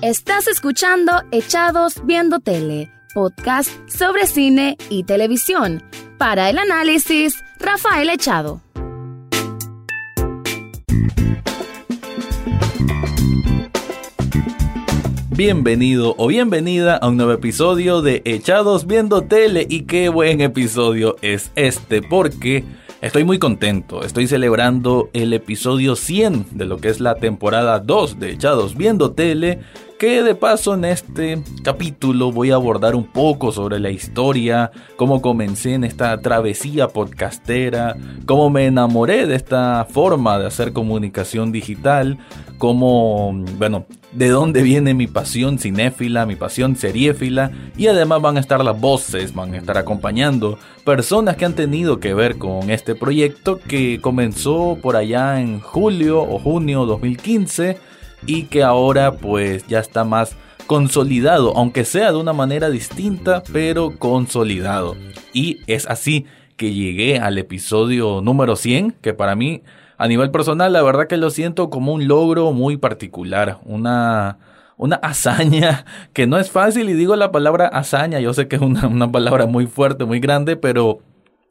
Estás escuchando Echados Viendo Tele, podcast sobre cine y televisión. Para el análisis, Rafael Echado. Bienvenido o bienvenida a un nuevo episodio de Echados Viendo Tele y qué buen episodio es este porque estoy muy contento, estoy celebrando el episodio 100 de lo que es la temporada 2 de Echados Viendo Tele que de paso en este capítulo voy a abordar un poco sobre la historia, cómo comencé en esta travesía podcastera, cómo me enamoré de esta forma de hacer comunicación digital, cómo, bueno, de dónde viene mi pasión cinéfila, mi pasión seriéfila y además van a estar las voces, van a estar acompañando personas que han tenido que ver con este proyecto que comenzó por allá en julio o junio 2015 y que ahora pues ya está más consolidado, aunque sea de una manera distinta, pero consolidado. Y es así que llegué al episodio número 100, que para mí a nivel personal la verdad que lo siento como un logro muy particular, una una hazaña que no es fácil y digo la palabra hazaña, yo sé que es una, una palabra muy fuerte, muy grande, pero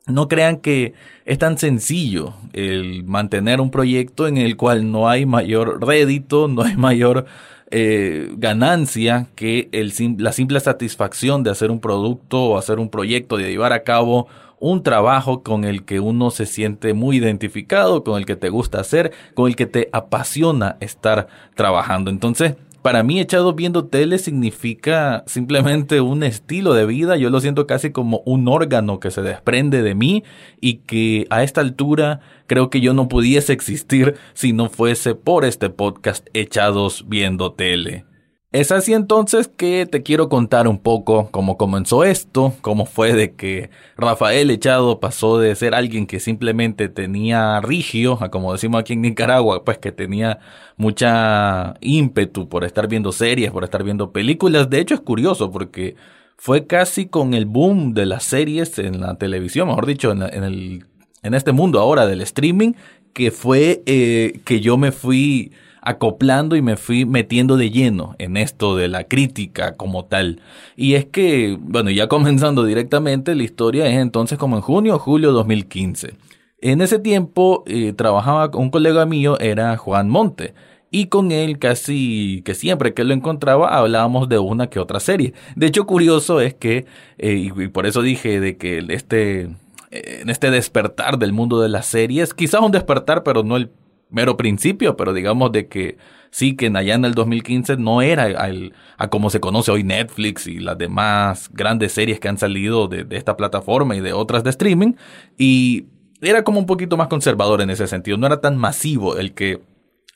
no crean que es tan sencillo el mantener un proyecto en el cual no hay mayor rédito, no hay mayor eh, ganancia que el, la simple satisfacción de hacer un producto o hacer un proyecto, de llevar a cabo un trabajo con el que uno se siente muy identificado, con el que te gusta hacer, con el que te apasiona estar trabajando. Entonces, para mí echado viendo tele significa simplemente un estilo de vida, yo lo siento casi como un órgano que se desprende de mí y que a esta altura creo que yo no pudiese existir si no fuese por este podcast echados viendo tele. Es así entonces que te quiero contar un poco cómo comenzó esto, cómo fue de que Rafael Echado pasó de ser alguien que simplemente tenía rigio, a como decimos aquí en Nicaragua, pues que tenía mucha ímpetu por estar viendo series, por estar viendo películas. De hecho es curioso porque fue casi con el boom de las series en la televisión, mejor dicho, en, el, en este mundo ahora del streaming, que fue eh, que yo me fui acoplando y me fui metiendo de lleno en esto de la crítica como tal. Y es que, bueno, ya comenzando directamente, la historia es entonces como en junio o julio de 2015. En ese tiempo eh, trabajaba con un colega mío, era Juan Monte. Y con él casi que siempre que lo encontraba hablábamos de una que otra serie. De hecho, curioso es que, eh, y por eso dije de que este, eh, en este despertar del mundo de las series, quizás un despertar, pero no el mero principio, pero digamos de que sí que en el 2015 no era a como se conoce hoy Netflix y las demás grandes series que han salido de, de, esta plataforma y de otras de streaming y era como un poquito más conservador en ese sentido, no era tan masivo el que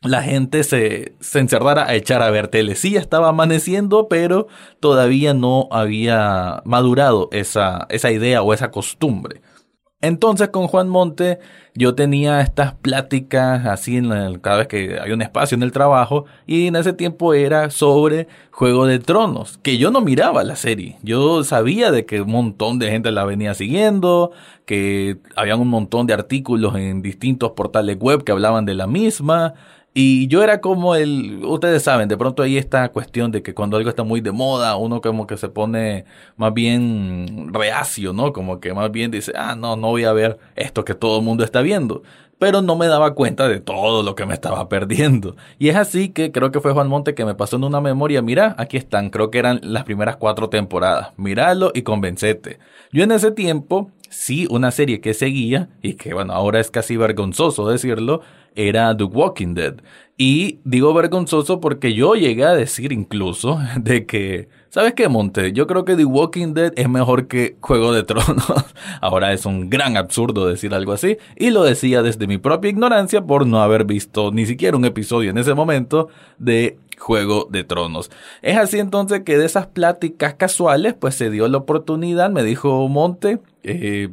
la gente se, se encerrara a echar a ver tele. Sí estaba amaneciendo, pero todavía no había madurado esa, esa idea o esa costumbre. Entonces con Juan Monte yo tenía estas pláticas así en cada vez que hay un espacio en el trabajo y en ese tiempo era sobre Juego de Tronos, que yo no miraba la serie. Yo sabía de que un montón de gente la venía siguiendo, que había un montón de artículos en distintos portales web que hablaban de la misma, y yo era como el, ustedes saben, de pronto hay esta cuestión de que cuando algo está muy de moda, uno como que se pone más bien reacio, ¿no? Como que más bien dice, ah, no, no voy a ver esto que todo el mundo está viendo. Pero no me daba cuenta de todo lo que me estaba perdiendo. Y es así que creo que fue Juan Monte que me pasó en una memoria, mira, aquí están, creo que eran las primeras cuatro temporadas. Míralo y convencete. Yo en ese tiempo, sí, una serie que seguía, y que bueno, ahora es casi vergonzoso decirlo, era The Walking Dead. Y digo vergonzoso porque yo llegué a decir incluso de que, ¿sabes qué, Monte? Yo creo que The Walking Dead es mejor que Juego de Tronos. Ahora es un gran absurdo decir algo así. Y lo decía desde mi propia ignorancia por no haber visto ni siquiera un episodio en ese momento de Juego de Tronos. Es así entonces que de esas pláticas casuales, pues se dio la oportunidad, me dijo Monte, eh,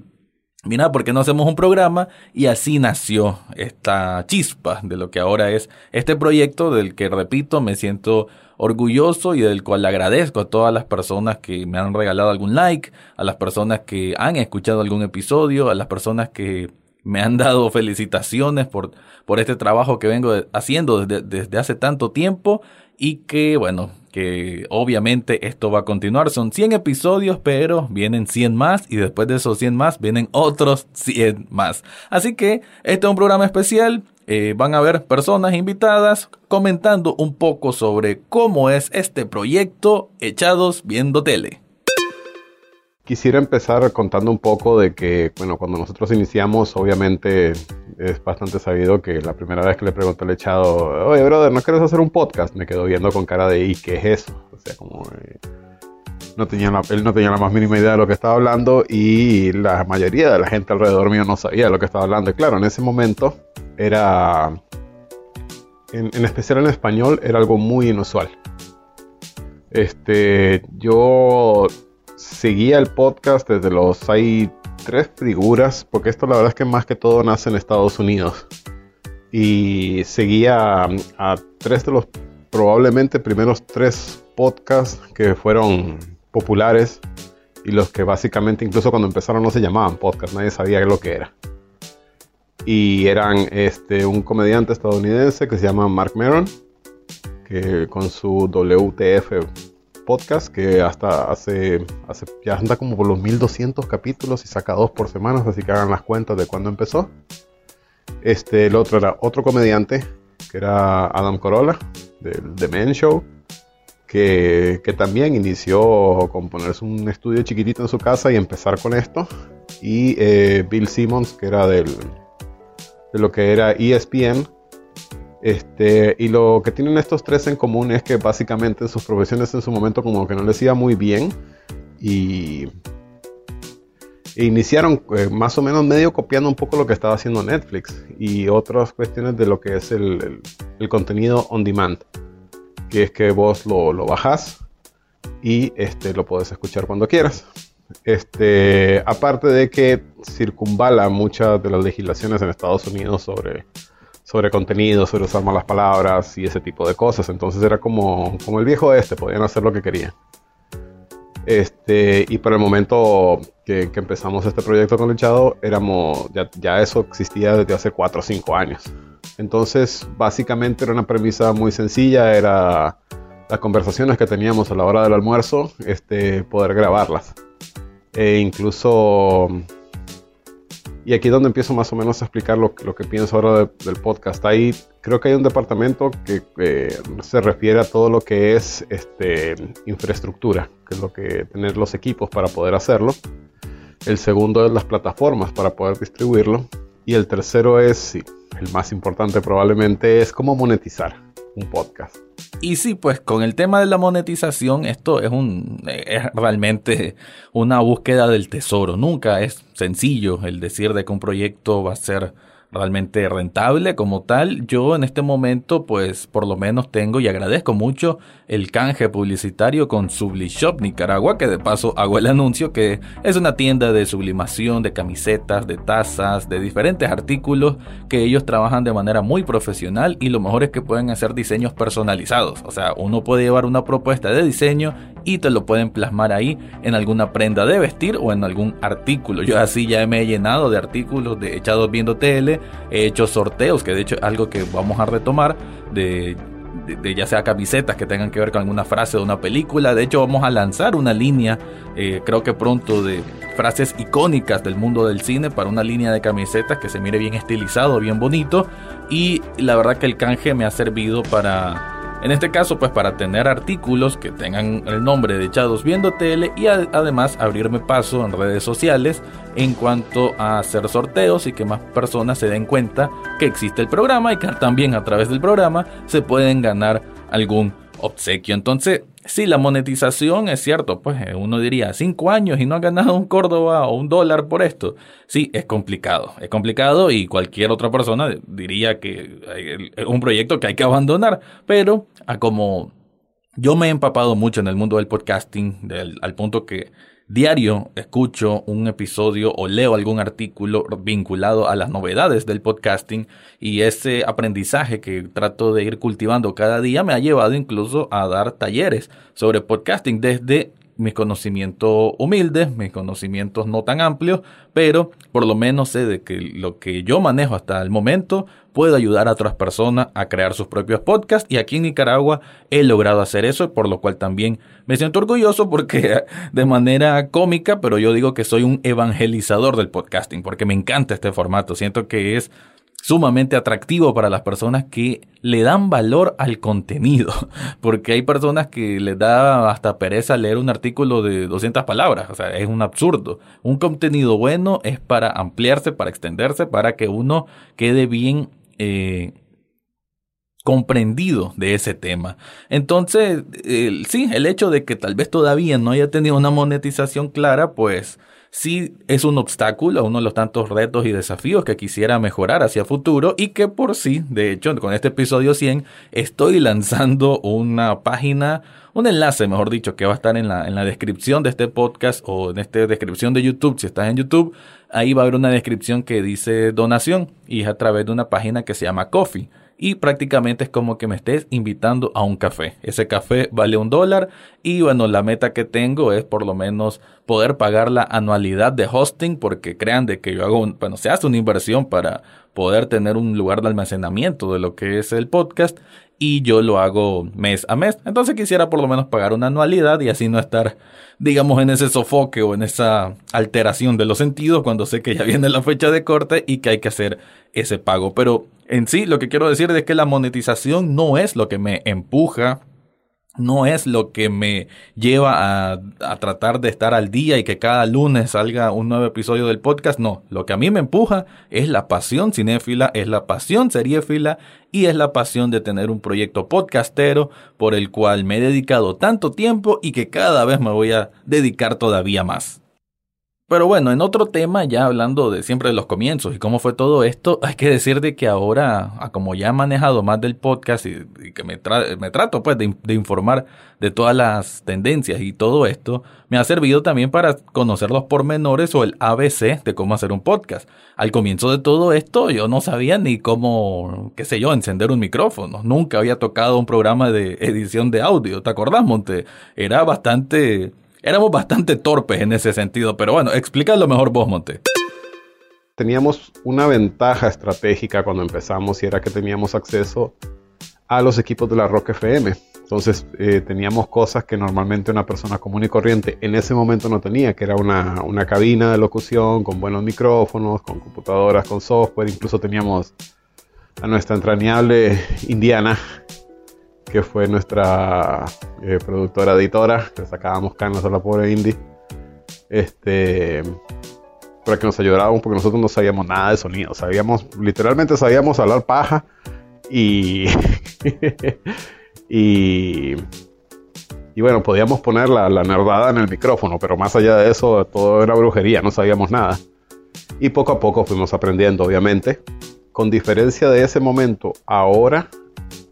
mira, ¿por qué no hacemos un programa? Y así nació esta chispa de lo que ahora es este proyecto del que, repito, me siento orgulloso y del cual agradezco a todas las personas que me han regalado algún like, a las personas que han escuchado algún episodio, a las personas que me han dado felicitaciones por, por este trabajo que vengo haciendo desde, desde hace tanto tiempo y que, bueno, que obviamente esto va a continuar. Son 100 episodios, pero vienen 100 más y después de esos 100 más vienen otros 100 más. Así que este es un programa especial. Eh, van a haber personas invitadas comentando un poco sobre cómo es este proyecto Echados Viendo Tele. Quisiera empezar contando un poco de que, bueno, cuando nosotros iniciamos, obviamente es bastante sabido que la primera vez que le pregunté al echado, oye, brother, ¿no quieres hacer un podcast? Me quedó viendo con cara de, ¿y qué es eso? O sea, como... Eh, no tenía él no tenía la más mínima idea de lo que estaba hablando y la mayoría de la gente alrededor mío no sabía lo que estaba hablando. Y claro, en ese momento era, en especial en español, era algo muy inusual. Este, yo seguía el podcast desde los hay tres figuras, porque esto la verdad es que más que todo nace en Estados Unidos. Y seguía a, tres de los probablemente primeros tres podcasts que fueron populares y los que básicamente incluso cuando empezaron no se llamaban podcast, nadie sabía lo que era. Y eran este, un comediante estadounidense que se llama Mark Maron, que con su WTF podcast que hasta hace, hace ya anda como por los 1200 capítulos y saca dos por semana, así que hagan las cuentas de cuándo empezó. Este, el otro era otro comediante que era Adam Corolla del The Men Show, que, que, también inició con ponerse un estudio chiquitito en su casa y empezar con esto. Y eh, Bill Simmons, que era del, de lo que era ESPN, este, y lo que tienen estos tres en común es que básicamente sus profesiones en su momento como que no les iba muy bien y e iniciaron eh, más o menos medio copiando un poco lo que estaba haciendo Netflix y otras cuestiones de lo que es el, contenido on demand, que es que vos lo, lo bajás y este, lo puedes escuchar cuando quieras. Este, aparte de que circunvala muchas de las legislaciones en Estados Unidos sobre sobre contenido, sobre usar malas palabras y ese tipo de cosas. Entonces era como, como el viejo este, podían hacer lo que querían. Este, y por el momento que, empezamos este proyecto con el Chado, éramos, ya, ya, eso existía desde hace 4 o 5 años. Entonces, básicamente era una premisa muy sencilla, era las conversaciones que teníamos a la hora del almuerzo, este, poder grabarlas. E incluso y aquí es donde empiezo más o menos a explicar lo, lo que pienso ahora del podcast. Ahí creo que hay un departamento que se refiere a todo lo que es este, infraestructura, que es lo que tener los equipos para poder hacerlo. El segundo es las plataformas para poder distribuirlo. Y el tercero es, el más importante probablemente, es cómo monetizar un podcast. Y sí, pues con el tema de la monetización, esto es un es realmente una búsqueda del tesoro. Nunca es sencillo el decir de que un proyecto va a ser realmente rentable como tal. Yo en este momento, pues por lo menos tengo y agradezco mucho el canje publicitario con Sublishop Nicaragua, que de paso hago el anuncio que es una tienda de sublimación de camisetas, de tazas, de diferentes artículos que ellos trabajan de manera muy profesional y lo mejor es que pueden hacer diseños personalizados. O sea, uno puede llevar una propuesta de diseño y te lo pueden plasmar ahí en alguna prenda de vestir o en algún artículo. Yo así ya me he llenado de artículos de echados viendo tele, he hecho sorteos, que de hecho es algo que vamos a retomar de ya sea camisetas que tengan que ver con alguna frase de una película. De hecho, vamos a lanzar una línea, eh, creo que pronto, de frases icónicas del mundo del cine para una línea de camisetas que se mire bien estilizado, bien bonito. Y la verdad que el canje me ha servido para en este caso, pues para tener artículos que tengan el nombre de Echados Viendo Tele y además abrirme paso en redes sociales en cuanto a hacer sorteos y que más personas se den cuenta que existe el programa y que también a través del programa se pueden ganar algún obsequio. Entonces, Sí, la monetización es cierto, pues eh, uno diría cinco años y no ha ganado un Córdoba o un dólar por esto. Sí, es complicado, es complicado y cualquier otra persona diría que es un proyecto que hay que abandonar, pero a como yo me he empapado mucho en el mundo del podcasting, al punto que Diario escucho un episodio o leo algún artículo vinculado a las novedades del podcasting y ese aprendizaje que trato de ir cultivando cada día me ha llevado incluso a dar talleres sobre podcasting desde mis conocimientos humildes, mis conocimientos no tan amplios, pero por lo menos sé de que lo que yo manejo hasta el momento puede ayudar a otras personas a crear sus propios podcasts y aquí en Nicaragua he logrado hacer eso, por lo cual también me siento orgulloso porque de manera cómica, pero yo digo que soy un evangelizador del podcasting porque me encanta este formato, siento que es sumamente atractivo para las personas que le dan valor al contenido, porque hay personas que les da hasta pereza leer un artículo de 200 palabras, o sea, es un absurdo. Un contenido bueno es para ampliarse, para extenderse, para que uno quede bien eh, comprendido de ese tema. Entonces, sí, el hecho de que tal vez todavía no haya tenido una monetización clara, pues sí es un obstáculo, uno de los tantos retos y desafíos que quisiera mejorar hacia futuro y que por sí, de hecho, con este episodio 100 estoy lanzando una página, un enlace, mejor dicho, que va a estar en la, en la descripción de este podcast o en esta descripción de YouTube, si estás en YouTube, ahí va a haber una descripción que dice donación y es a través de una página que se llama Coffee y prácticamente es como que me estés invitando a un café. Ese café vale un dólar y bueno, la meta que tengo es por lo menos poder pagar la anualidad de hosting porque crean de que yo hago, un, bueno, se hace una inversión para poder tener un lugar de almacenamiento de lo que es el podcast y yo lo hago mes a mes. Entonces quisiera por lo menos pagar una anualidad y así no estar, digamos, en ese sofoque o en esa alteración de los sentidos cuando sé que ya viene la fecha de corte y que hay que hacer ese pago. Pero en sí lo que quiero decir es que la monetización no es lo que me empuja no es lo que me lleva a, tratar de estar al día y que cada lunes salga un nuevo episodio del podcast. No, lo que a mí me empuja es la pasión cinéfila, es la pasión seriéfila y es la pasión de tener un proyecto podcastero por el cual me he dedicado tanto tiempo y que cada vez me voy a dedicar todavía más. Pero bueno, en otro tema, ya hablando de siempre de los comienzos y cómo fue todo esto, hay que decir de que ahora, como ya he manejado más del podcast y, que me, me, trato pues de, de, informar de todas las tendencias y todo esto, me ha servido también para conocer los pormenores o el ABC de cómo hacer un podcast. Al comienzo de todo esto yo no sabía ni cómo, qué sé yo, encender un micrófono. Nunca había tocado un programa de edición de audio. ¿Te acordás, Monte? Era bastante éramos bastante torpes en ese sentido, pero bueno, explícalo mejor vos, Monte. Teníamos una ventaja estratégica cuando empezamos y era que teníamos acceso a los equipos de la Rock FM. Entonces eh, teníamos cosas que normalmente una persona común y corriente en ese momento no tenía, que era una, una cabina de locución con buenos micrófonos, con computadoras, con software. Incluso teníamos a nuestra entrañable Indiana, que fue nuestra eh, productora editora, que sacábamos canas a la pobre Indie. Este, para que nos ayudáramos, porque nosotros no sabíamos nada de sonido, sabíamos, literalmente sabíamos hablar paja y, y, y bueno, podíamos poner la, la nerdada en el micrófono, pero más allá de eso, todo era brujería, no sabíamos nada. Y poco a poco fuimos aprendiendo, obviamente. Con diferencia de ese momento, ahora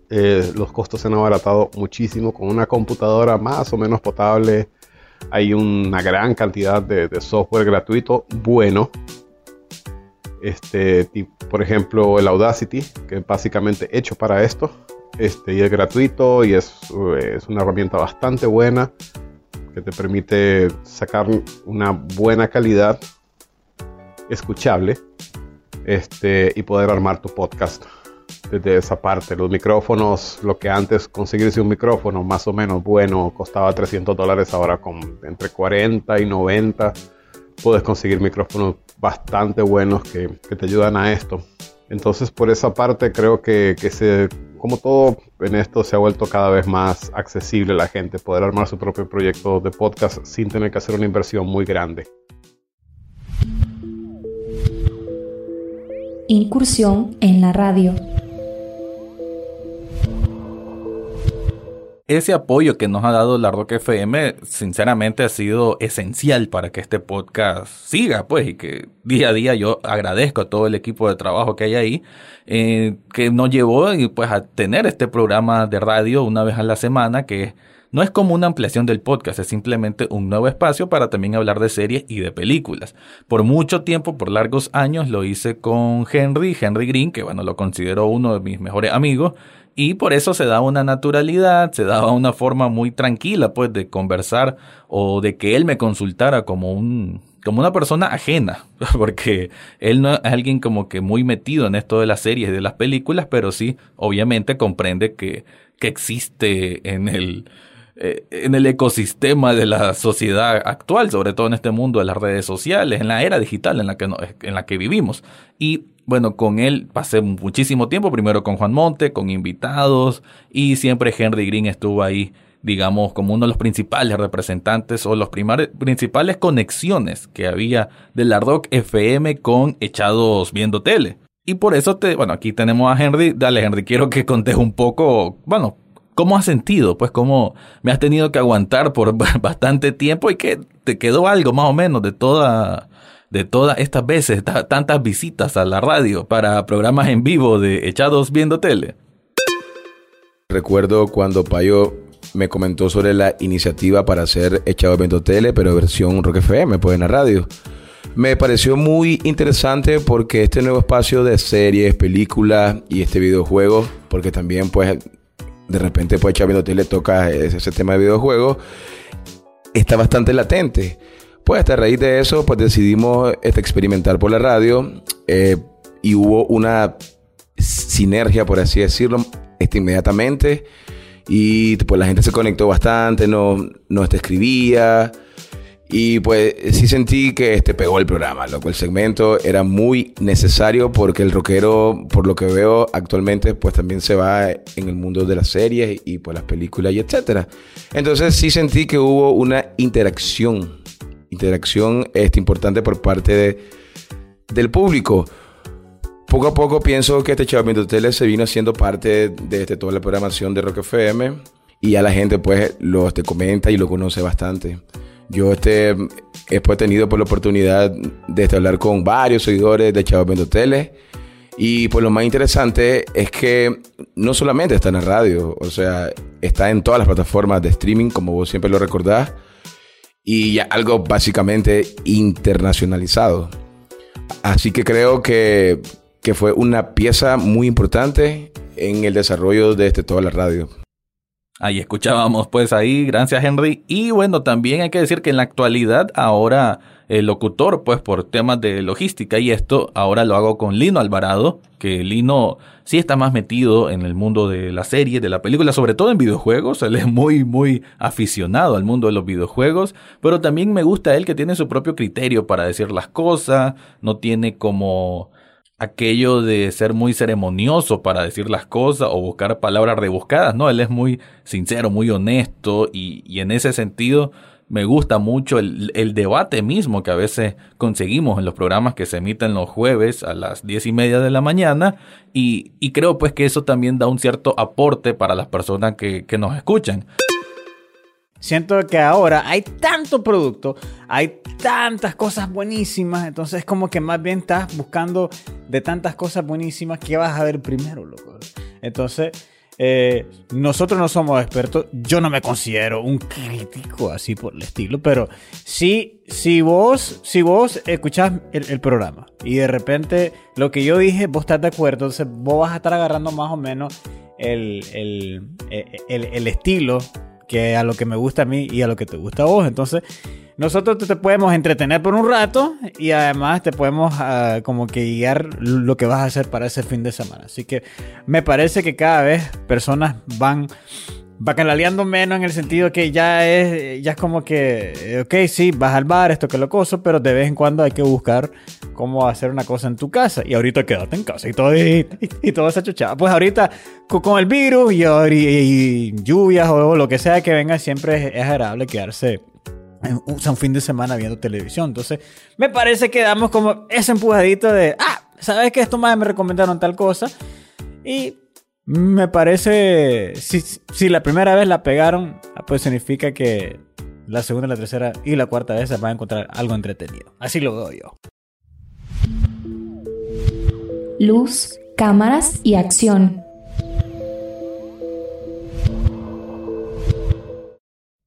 eh, los costos se han abaratado muchísimo con una computadora más o menos potable. Hay una gran cantidad de, software gratuito bueno. Este, por ejemplo, el Audacity, que es básicamente hecho para esto. Este, y es gratuito y es, es una herramienta bastante buena que te permite sacar una buena calidad escuchable este, y poder armar tu podcast desde esa parte. Los micrófonos, lo que antes conseguirse un micrófono más o menos bueno costaba 300 dólares, ahora con entre 40 y 90 puedes conseguir micrófonos bastante buenos que, te ayudan a esto. Entonces por esa parte creo que, que se, como todo en esto se ha vuelto cada vez más accesible a la gente poder armar su propio proyecto de podcast sin tener que hacer una inversión muy grande. Incursión en la radio. Ese apoyo que nos ha dado la Rock FM, sinceramente ha sido esencial para que este podcast siga, pues, y que día a día yo agradezco a todo el equipo de trabajo que hay ahí, eh, que nos llevó pues a tener este programa de radio una vez a la semana, que no es como una ampliación del podcast, es simplemente un nuevo espacio para también hablar de series y de películas. Por mucho tiempo, por largos años, lo hice con Henry, Henry Green, que bueno, lo considero uno de mis mejores amigos, Y por eso se da una naturalidad, se daba una forma muy tranquila, pues, de conversar o de que él me consultara como un, como una persona ajena, porque él no es alguien como que muy metido en esto de las series y de las películas, pero sí, obviamente comprende que, que existe en el, eh, en el ecosistema de la sociedad actual, sobre todo en este mundo de las redes sociales, en la era digital en la que, en la que vivimos. Y bueno, con él pasé muchísimo tiempo, primero con Juan Monte, con invitados, y siempre Henry Green estuvo ahí digamos, como uno de los principales representantes o los principales conexiones que había de la Rock FM con Echados Viendo Tele. Y por eso te, bueno, aquí tenemos a Henry. Dale, Henry, quiero que contes un poco, bueno, ¿cómo has sentido? Pues cómo me has tenido que aguantar por bastante tiempo y que te quedó algo más o menos de toda de todas estas veces, tantas visitas a la radio para programas en vivo de Echados Viendo Tele. Recuerdo cuando Payo me comentó sobre la iniciativa para hacer Echado Evento Tele, pero versión Rock FM, pues en la radio. Me pareció muy interesante porque este nuevo espacio de series, películas y este videojuego, porque también pues de repente pues Echado Evento Tele toca ese, tema de videojuegos, está bastante latente. Pues a raíz de eso pues decidimos este, experimentar por la radio eh, y hubo una sinergia, por así decirlo, este, inmediatamente y pues la gente se conectó bastante, no, no te escribía. Y pues sí sentí que este pegó el programa, lo cual el segmento era muy necesario porque el rockero, por lo que veo actualmente, pues también se va en el mundo de las series y pues las películas y etcétera. Entonces sí sentí que hubo una interacción, interacción este, importante por parte de, del público poco a poco pienso que este Chavamiento Tele se vino haciendo parte de este, toda la programación de Rock FM y ya la gente pues lo te comenta y lo conoce bastante. Yo este, he pues, tenido por la oportunidad de este, hablar con varios seguidores de Chavamiento Tele y pues lo más interesante es que no solamente está en la radio, o sea, está en todas las plataformas de streaming como vos siempre lo recordás y algo básicamente internacionalizado. Así que creo que que fue una pieza muy importante en el desarrollo de este, toda la radio. Ahí escuchábamos pues ahí, gracias Henry. Y bueno, también hay que decir que en la actualidad ahora el locutor pues por temas de logística y esto ahora lo hago con Lino Alvarado, que Lino sí está más metido en el mundo de la serie, de la película, sobre todo en videojuegos, él es muy muy aficionado al mundo de los videojuegos, pero también me gusta él que tiene su propio criterio para decir las cosas, no tiene como aquello de ser muy ceremonioso para decir las cosas o buscar palabras rebuscadas, ¿no? Él es muy sincero, muy honesto y, en ese sentido me gusta mucho el, el, debate mismo que a veces conseguimos en los programas que se emiten los jueves a las diez y media de la mañana y, y creo pues que eso también da un cierto aporte para las personas que, que nos escuchan. Siento que ahora hay tanto producto, hay tantas cosas buenísimas, entonces como que más bien estás buscando de tantas cosas buenísimas que vas a ver primero, loco. Entonces, eh, nosotros no somos expertos, yo no me considero un crítico así por el estilo, pero sí, si vos, si vos escuchás el, programa y de repente lo que yo dije, vos estás de acuerdo, entonces vos vas a estar agarrando más o menos el, el, el, el estilo que a lo que me gusta a mí y a lo que te gusta a vos. Entonces, nosotros te podemos entretener por un rato y además te podemos ah, como que guiar lo que vas a hacer para ese fin de semana. Así que me parece que cada vez personas van bacalaleando menos en el sentido que ya es, ya es como que, ok, sí, vas al bar, esto que lo coso, pero de vez en cuando hay que buscar cómo hacer una cosa en tu casa. Y ahorita quédate en casa y todo, y, y, todo esa chuchada. Pues ahorita con el virus y, y, lluvias o lo que sea que venga, siempre es, agradable quedarse un fin de semana viendo televisión. Entonces, me parece que damos como ese empujadito de, ah, ¿sabes que esto más me recomendaron tal cosa? Y me parece, si, si la primera vez la pegaron, pues significa que la segunda, la tercera y la cuarta vez se van a encontrar algo entretenido. Así lo veo yo. Luz, cámaras y acción.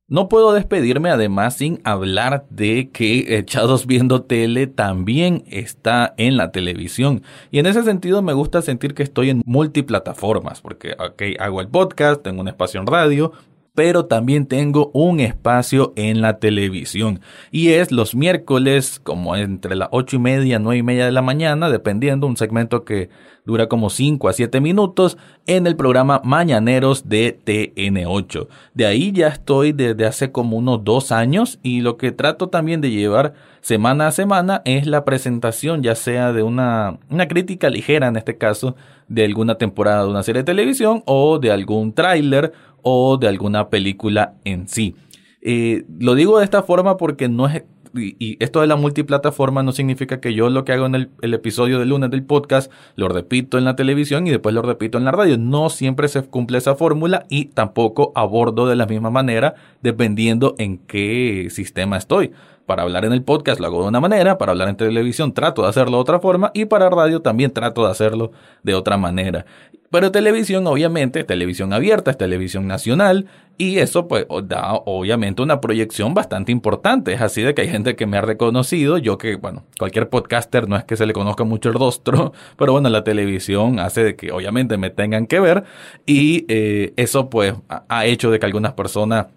No puedo despedirme además sin hablar de que Echados Viendo Tele también está en la televisión. Y en ese sentido me gusta sentir que estoy en multiplataformas, porque okay, hago el podcast, tengo un espacio en radio, pero también tengo un espacio en la televisión. Y es los miércoles, como entre las ocho y media, nueve y media de la mañana, dependiendo, un segmento que dura como 5 a 7 minutos en el programa Mañaneros de TN8. De ahí ya estoy desde hace como unos dos años y lo que trato también de llevar semana a semana es la presentación, ya sea de una, una crítica ligera en este caso, de alguna temporada de una serie de televisión o de algún tráiler o de alguna película en sí. Eh, lo digo de esta forma porque no es y, esto de la multiplataforma no significa que yo lo que hago en el, el, episodio de lunes del podcast lo repito en la televisión y después lo repito en la radio. No siempre se cumple esa fórmula y tampoco abordo de la misma manera dependiendo en qué sistema estoy. Para hablar en el podcast lo hago de una manera, para hablar en televisión trato de hacerlo de otra forma y para radio también trato de hacerlo de otra manera. Pero televisión, obviamente, televisión abierta, es televisión nacional y eso pues da obviamente una proyección bastante importante. Es así de que hay gente que me ha reconocido, yo que, bueno, cualquier podcaster no es que se le conozca mucho el rostro, pero bueno, la televisión hace de que obviamente me tengan que ver y eh, eso pues ha hecho de que algunas personas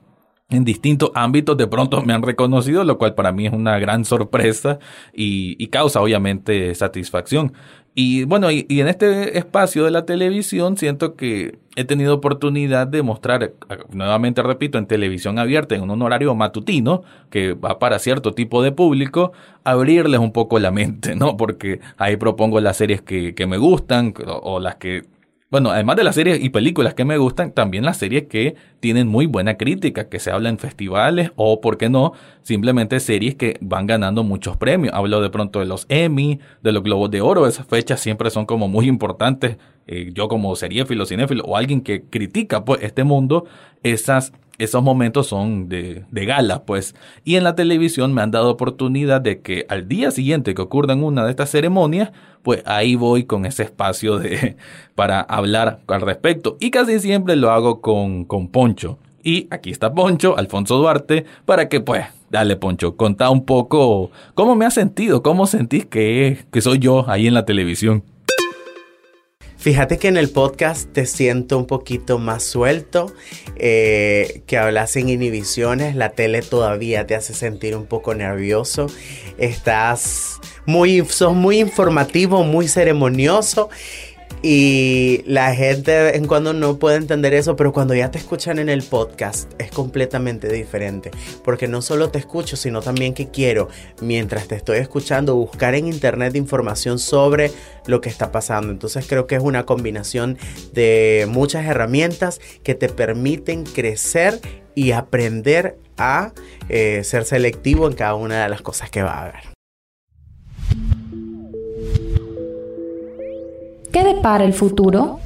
en distintos ámbitos de pronto me han reconocido, lo cual para mí es una gran sorpresa y, causa obviamente satisfacción. Y bueno, y, en este espacio de la televisión siento que he tenido oportunidad de mostrar, nuevamente repito, en televisión abierta, en un horario matutino, que va para cierto tipo de público, abrirles un poco la mente, ¿no? Porque ahí propongo las series que, que me gustan o las que bueno, además de las series y películas que me gustan, también las series que tienen muy buena crítica, que se habla en festivales o, ¿por qué no?, simplemente series que van ganando muchos premios. Hablo de pronto de los Emmy, de los Globos de Oro, esas fechas siempre son como muy importantes. Eh, yo como seriéfilo, cinéfilo o alguien que critica pues este mundo, esas esos momentos son de, de, gala, pues. Y en la televisión me han dado oportunidad de que al día siguiente que ocurran una de estas ceremonias, pues ahí voy con ese espacio de, para hablar al respecto. Y casi siempre lo hago con, con Poncho. Y aquí está Poncho, Alfonso Duarte, para que pues, dale Poncho, contá un poco cómo me has sentido, cómo sentís que, que soy yo ahí en la televisión. Fíjate que en el podcast te siento un poquito más suelto, eh, que hablas sin inhibiciones, la tele todavía te hace sentir un poco nervioso, estás muy, sos muy informativo, muy ceremonioso y la gente en cuando no puede entender eso, pero cuando ya te escuchan en el podcast es completamente diferente. Porque no solo te escucho, sino también que quiero, mientras te estoy escuchando, buscar en internet información sobre lo que está pasando. Entonces creo que es una combinación de muchas herramientas que te permiten crecer y aprender a eh, ser selectivo en cada una de las cosas que va a haber. ¿Qué depara el futuro?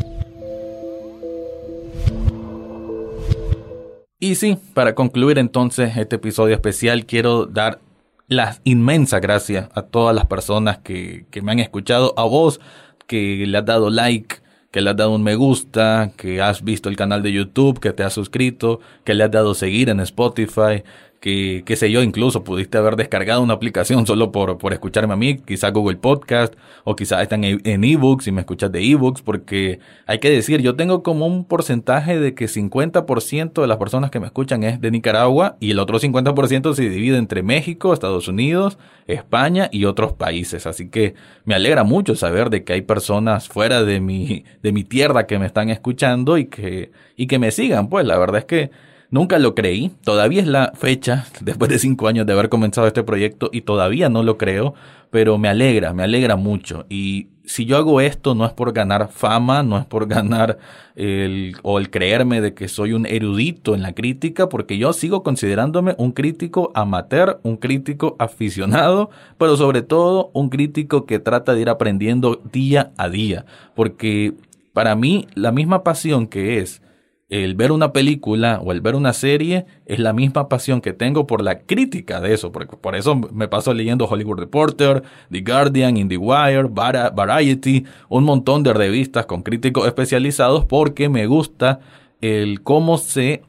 Y sí, para concluir entonces este episodio especial, quiero dar las inmensas gracias a todas las personas que, que me han escuchado, a vos que le has dado like, que le has dado un me gusta, que has visto el canal de YouTube, que te has suscrito, que le has dado seguir en Spotify, que, qué sé yo, incluso pudiste haber descargado una aplicación solo por, por escucharme a mí, quizá Google Podcast, o quizá están en ebooks y me escuchas de ebooks, porque hay que decir, yo tengo como un porcentaje de que 50% de las personas que me escuchan es de Nicaragua y el otro 50% se divide entre México, Estados Unidos, España y otros países. Así que me alegra mucho saber de que hay personas fuera de mi, de mi tierra que me están escuchando y que, y que me sigan. Pues la verdad es que Nunca lo creí, todavía es la fecha, después de cinco años de haber comenzado este proyecto y todavía no lo creo, pero me alegra, me alegra mucho. Y si yo hago esto no es por ganar fama, no es por ganar el, o el creerme de que soy un erudito en la crítica, porque yo sigo considerándome un crítico amateur, un crítico aficionado, pero sobre todo un crítico que trata de ir aprendiendo día a día, porque para mí la misma pasión que es el ver una película o el ver una serie es la misma pasión que tengo por la crítica de eso. Porque por eso me paso leyendo Hollywood Reporter, The Guardian, IndieWire, Variety, un montón de revistas con críticos especializados porque me gusta el cómo se...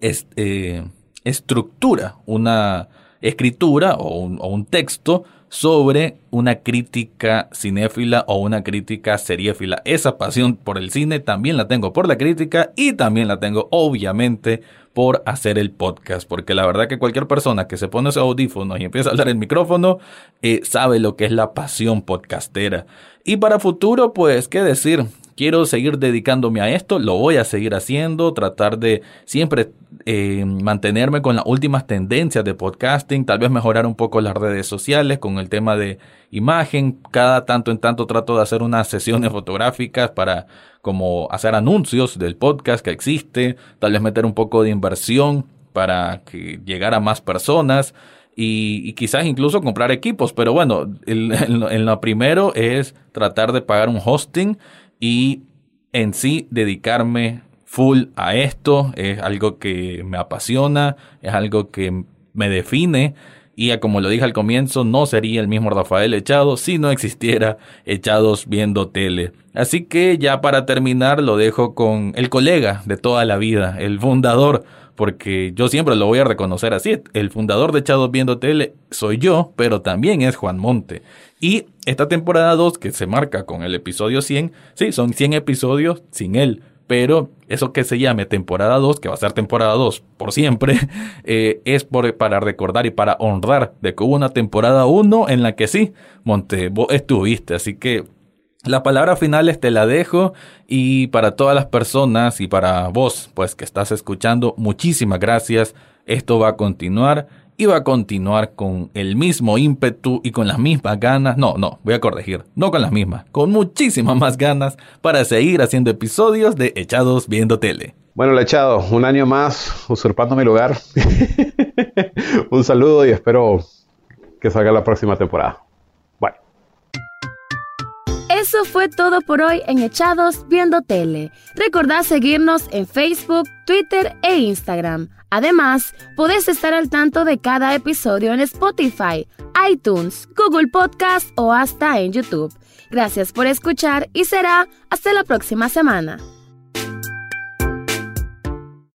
Eh, estructura una escritura o un, texto sobre una crítica cinéfila o una crítica seriéfila. Esa pasión por el cine también la tengo por la crítica y también la tengo obviamente por hacer el podcast, porque la verdad que cualquier persona que se pone esos audífonos y empieza a hablar el micrófono eh, sabe lo que es la pasión podcastera. Y para futuro, pues, ¿qué decir? Quiero seguir dedicándome a esto, lo voy a seguir haciendo, tratar de siempre eh, mantenerme con las últimas tendencias de podcasting, tal vez mejorar un poco las redes sociales con el tema de imagen, cada tanto en tanto trato de hacer unas sesiones fotográficas para como hacer anuncios del podcast que existe, tal vez meter un poco de inversión para que llegar a más personas. Y, quizás incluso comprar equipos. Pero bueno, en lo primero es tratar de pagar un hosting y en sí dedicarme full a esto es algo que me apasiona, es algo que me define y como lo dije al comienzo, no sería el mismo Rafael Echado si no existiera Echados viendo tele. Así que ya para terminar lo dejo con el colega de toda la vida, el fundador porque yo siempre lo voy a reconocer así. El fundador de Echados Viendo Tele soy yo, pero también es Juan Monte. Y esta temporada 2, que se marca con el episodio 100, sí, son 100 episodios sin él. Pero eso que se llame temporada 2, que va a ser temporada 2 por siempre, eh, es para recordar y para honrar de que hubo una temporada 1 en la que sí, Monte, vos estuviste. Así que la palabra finales te la dejo y para todas las personas y para vos, pues que estás escuchando, muchísimas gracias. Esto va a continuar y va a continuar con el mismo ímpetu y con las mismas ganas. No, no, voy a corregir, no con las mismas, con muchísimas más ganas para seguir haciendo episodios de Echados viendo tele. Bueno, Echado, un año más usurpando mi lugar. un saludo y espero que salga la próxima temporada. Eso fue todo por hoy en Echados Viendo Tele. Recordad seguirnos en Facebook, Twitter e Instagram. Además, podés estar al tanto de cada episodio en Spotify, iTunes, Google Podcast o hasta en YouTube. Gracias por escuchar y será hasta la próxima semana.